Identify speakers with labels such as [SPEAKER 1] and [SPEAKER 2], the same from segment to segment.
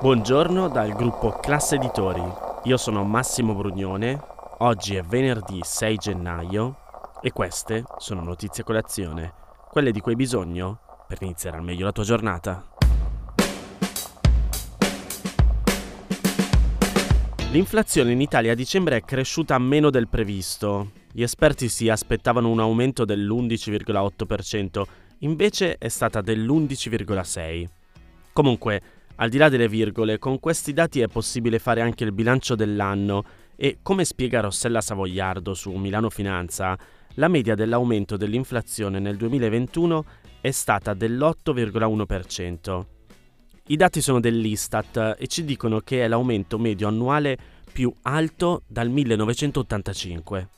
[SPEAKER 1] Buongiorno dal gruppo Classe Editori. Io sono Massimo Brugnone. Oggi è venerdì 6 gennaio e queste sono notizie colazione, quelle di cui hai bisogno per iniziare al meglio la tua giornata. L'inflazione in Italia a dicembre è cresciuta meno del previsto. Gli esperti si aspettavano un aumento dell'11,8%, invece è stata dell'11,6%. Comunque, al di là delle virgole, con questi dati è possibile fare anche il bilancio dell'anno e, come spiega Rossella Savoiardo su Milano Finanza, la media dell'aumento dell'inflazione nel 2021 è stata dell'8,1%. I dati sono dell'Istat e ci dicono che è l'aumento medio annuale più alto dal 1985.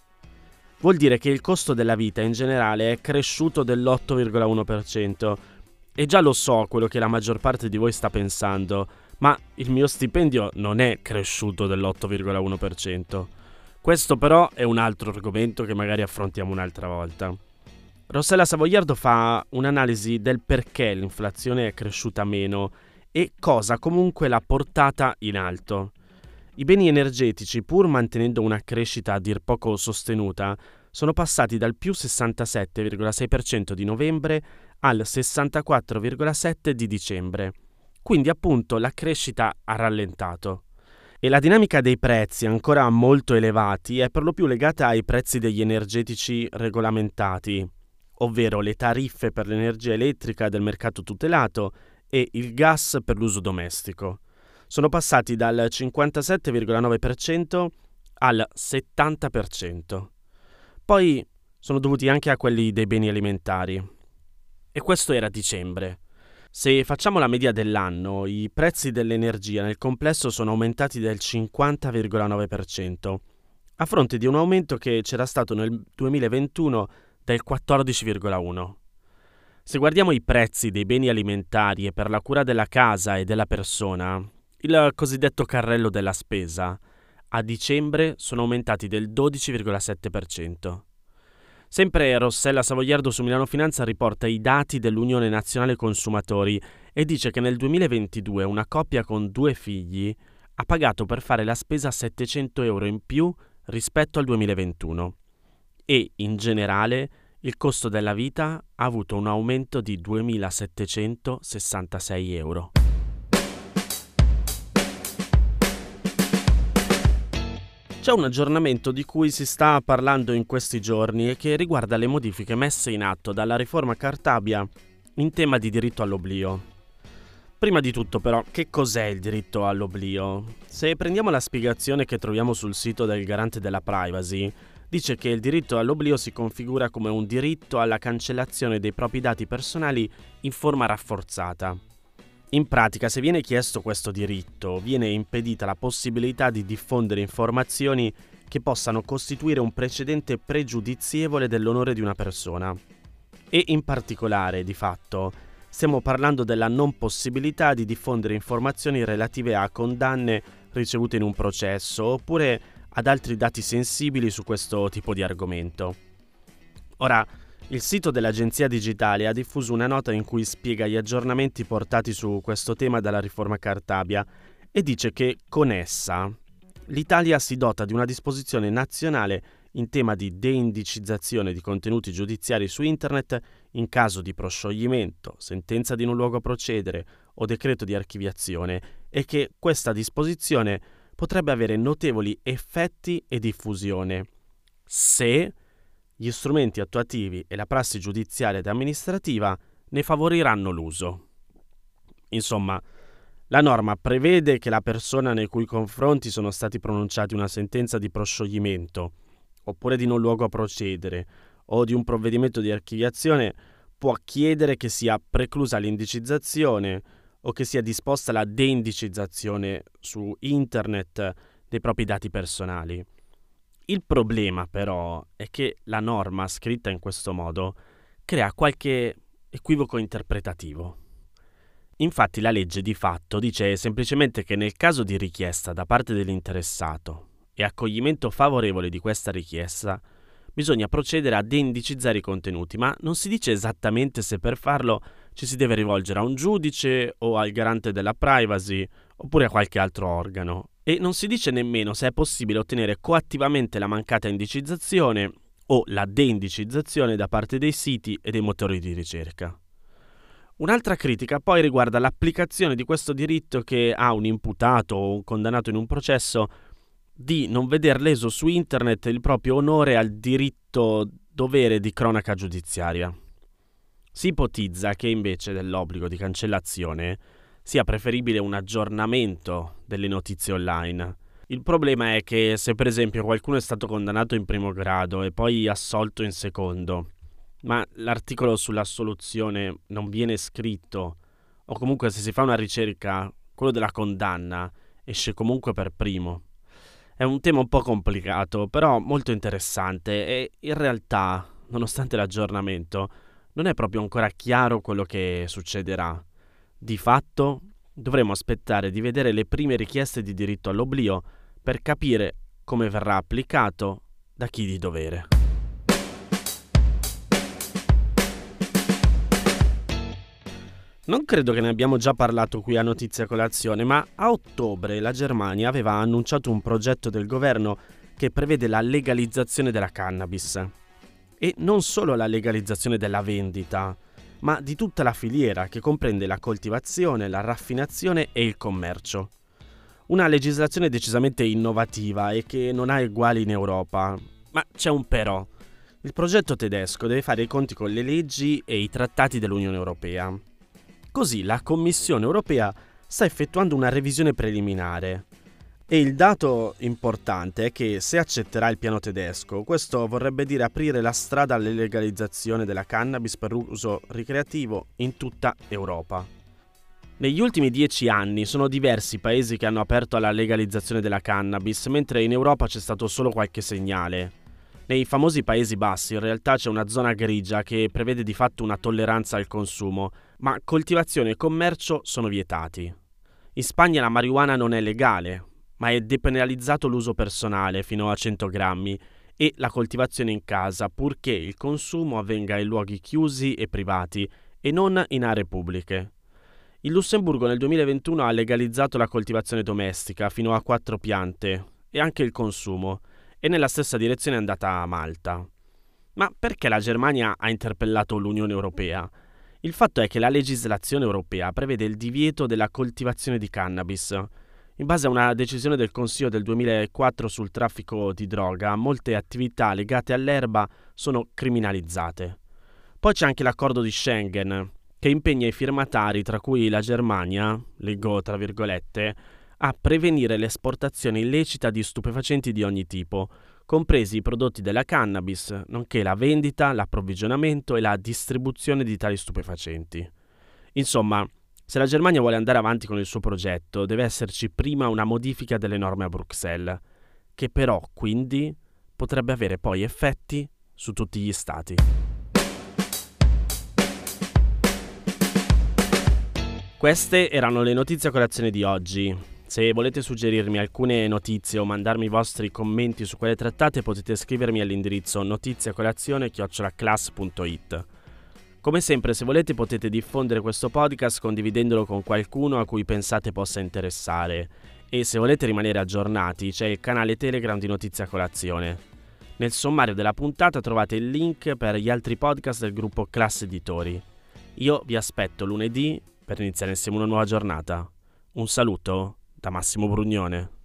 [SPEAKER 1] Vuol dire che il costo della vita in generale è cresciuto dell'8,1%, e già lo so quello che la maggior parte di voi sta pensando, ma il mio stipendio non è cresciuto dell'8,1%. Questo però è un altro argomento che magari affrontiamo un'altra volta. Rossella Savoiardo fa un'analisi del perché l'inflazione è cresciuta meno e cosa comunque l'ha portata in alto. I beni energetici, pur mantenendo una crescita a dir poco sostenuta, sono passati dal più 67,6% di novembre al 64,7% di dicembre. Quindi appunto la crescita ha rallentato. E la dinamica dei prezzi, ancora molto elevati, è per lo più legata ai prezzi degli energetici regolamentati, ovvero le tariffe per l'energia elettrica del mercato tutelato e il gas per l'uso domestico. Sono passati dal 57,9% al 70%. Poi sono dovuti anche a quelli dei beni alimentari. E questo era dicembre. Se facciamo la media dell'anno, i prezzi dell'energia nel complesso sono aumentati del 50,9%, a fronte di un aumento che c'era stato nel 2021 del 14,1%. Se guardiamo i prezzi dei beni alimentari e per la cura della casa e della persona, il cosiddetto carrello della spesa, a dicembre sono aumentati del 12,7%. Sempre Rossella Savoiardo su Milano Finanza riporta i dati dell'Unione Nazionale Consumatori e dice che nel 2022 una coppia con due figli ha pagato per fare la spesa 700 euro in più rispetto al 2021 e in generale il costo della vita ha avuto un aumento di 2.766 euro. C'è un aggiornamento di cui si sta parlando in questi giorni e che riguarda le modifiche messe in atto dalla riforma Cartabia in tema di diritto all'oblio. Prima di tutto però, che cos'è il diritto all'oblio? Se prendiamo la spiegazione che troviamo sul sito del garante della privacy, dice che il diritto all'oblio si configura come un diritto alla cancellazione dei propri dati personali in forma rafforzata. In pratica, se viene chiesto questo diritto, viene impedita la possibilità di diffondere informazioni che possano costituire un precedente pregiudizievole dell'onore di una persona. E in particolare, di fatto, stiamo parlando della non possibilità di diffondere informazioni relative a condanne ricevute in un processo oppure ad altri dati sensibili su questo tipo di argomento. Ora, il sito dell'Agenzia Digitale ha diffuso una nota in cui spiega gli aggiornamenti portati su questo tema dalla riforma Cartabia e dice che con essa l'Italia si dota di una disposizione nazionale in tema di deindicizzazione di contenuti giudiziari su Internet in caso di proscioglimento, sentenza di non luogo a procedere o decreto di archiviazione e che questa disposizione potrebbe avere notevoli effetti e diffusione. Se gli strumenti attuativi e la prassi giudiziaria ed amministrativa ne favoriranno l'uso. Insomma, la norma prevede che la persona nei cui confronti sono stati pronunciati una sentenza di proscioglimento, oppure di non luogo a procedere, o di un provvedimento di archiviazione, può chiedere che sia preclusa l'indicizzazione o che sia disposta la deindicizzazione su internet dei propri dati personali. Il problema però è che la norma scritta in questo modo crea qualche equivoco interpretativo. Infatti la legge di fatto dice semplicemente che nel caso di richiesta da parte dell'interessato e accoglimento favorevole di questa richiesta, bisogna procedere a deindicizzare i contenuti, ma non si dice esattamente se per farlo ci si deve rivolgere a un giudice o al garante della privacy oppure a qualche altro organo. E non si dice nemmeno se è possibile ottenere coattivamente la mancata indicizzazione o la deindicizzazione da parte dei siti e dei motori di ricerca. Un'altra critica poi riguarda l'applicazione di questo diritto che ha un imputato o un condannato in un processo di non veder leso su internet il proprio onore al diritto dovere di cronaca giudiziaria. Si ipotizza che invece dell'obbligo di cancellazione sia preferibile un aggiornamento delle notizie online. Il problema è che se per esempio qualcuno è stato condannato in primo grado e poi assolto in secondo, ma l'articolo sull'assoluzione non viene scritto, o comunque se si fa una ricerca, quello della condanna esce comunque per primo. È un tema un po' complicato, però molto interessante e in realtà, nonostante l'aggiornamento, non è proprio ancora chiaro quello che succederà. Di fatto, dovremo aspettare di vedere le prime richieste di diritto all'oblio per capire come verrà applicato da chi di dovere. Non credo che ne abbiamo già parlato qui a Notizia Colazione, ma a ottobre la Germania aveva annunciato un progetto del governo che prevede la legalizzazione della cannabis. E non solo la legalizzazione della vendita, ma di tutta la filiera che comprende la coltivazione, la raffinazione e il commercio. Una legislazione decisamente innovativa e che non ha uguali in Europa. Ma c'è un però. Il progetto tedesco deve fare i conti con le leggi e i trattati dell'Unione Europea. Così la Commissione europea sta effettuando una revisione preliminare. E il dato importante è che se accetterà il piano tedesco, questo vorrebbe dire aprire la strada alla legalizzazione della cannabis per uso ricreativo in tutta Europa. Negli ultimi dieci anni sono diversi i paesi che hanno aperto alla legalizzazione della cannabis, mentre in Europa c'è stato solo qualche segnale. Nei famosi Paesi Bassi in realtà c'è una zona grigia che prevede di fatto una tolleranza al consumo, ma coltivazione e commercio sono vietati. In Spagna la marijuana non è legale, ma è depenalizzato l'uso personale fino a 100 grammi e la coltivazione in casa, purché il consumo avvenga in luoghi chiusi e privati e non in aree pubbliche. Il Lussemburgo nel 2021 ha legalizzato la coltivazione domestica fino a quattro piante e anche il consumo, e nella stessa direzione è andata Malta. Ma perché la Germania ha interpellato l'Unione Europea? Il fatto è che la legislazione europea prevede il divieto della coltivazione di cannabis. In base a una decisione del Consiglio del 2004 sul traffico di droga, molte attività legate all'erba sono criminalizzate. Poi c'è anche l'accordo di Schengen, che impegna i firmatari, tra cui la Germania, leggo tra virgolette, a prevenire l'esportazione illecita di stupefacenti di ogni tipo, compresi i prodotti della cannabis, nonché la vendita, l'approvvigionamento e la distribuzione di tali stupefacenti. Insomma, se la Germania vuole andare avanti con il suo progetto, deve esserci prima una modifica delle norme a Bruxelles, che però quindi potrebbe avere poi effetti su tutti gli stati. Queste erano le notizie a colazione di oggi. Se volete suggerirmi alcune notizie o mandarmi i vostri commenti su quelle trattate potete scrivermi all'indirizzo notiziacolazione.it. Come sempre, se volete potete diffondere questo podcast condividendolo con qualcuno a cui pensate possa interessare. E se volete rimanere aggiornati, c'è il canale Telegram di Notizia Colazione. Nel sommario della puntata trovate il link per gli altri podcast del gruppo Class Editori. Io vi aspetto lunedì per iniziare insieme una nuova giornata. Un saluto da Massimo Brugnone.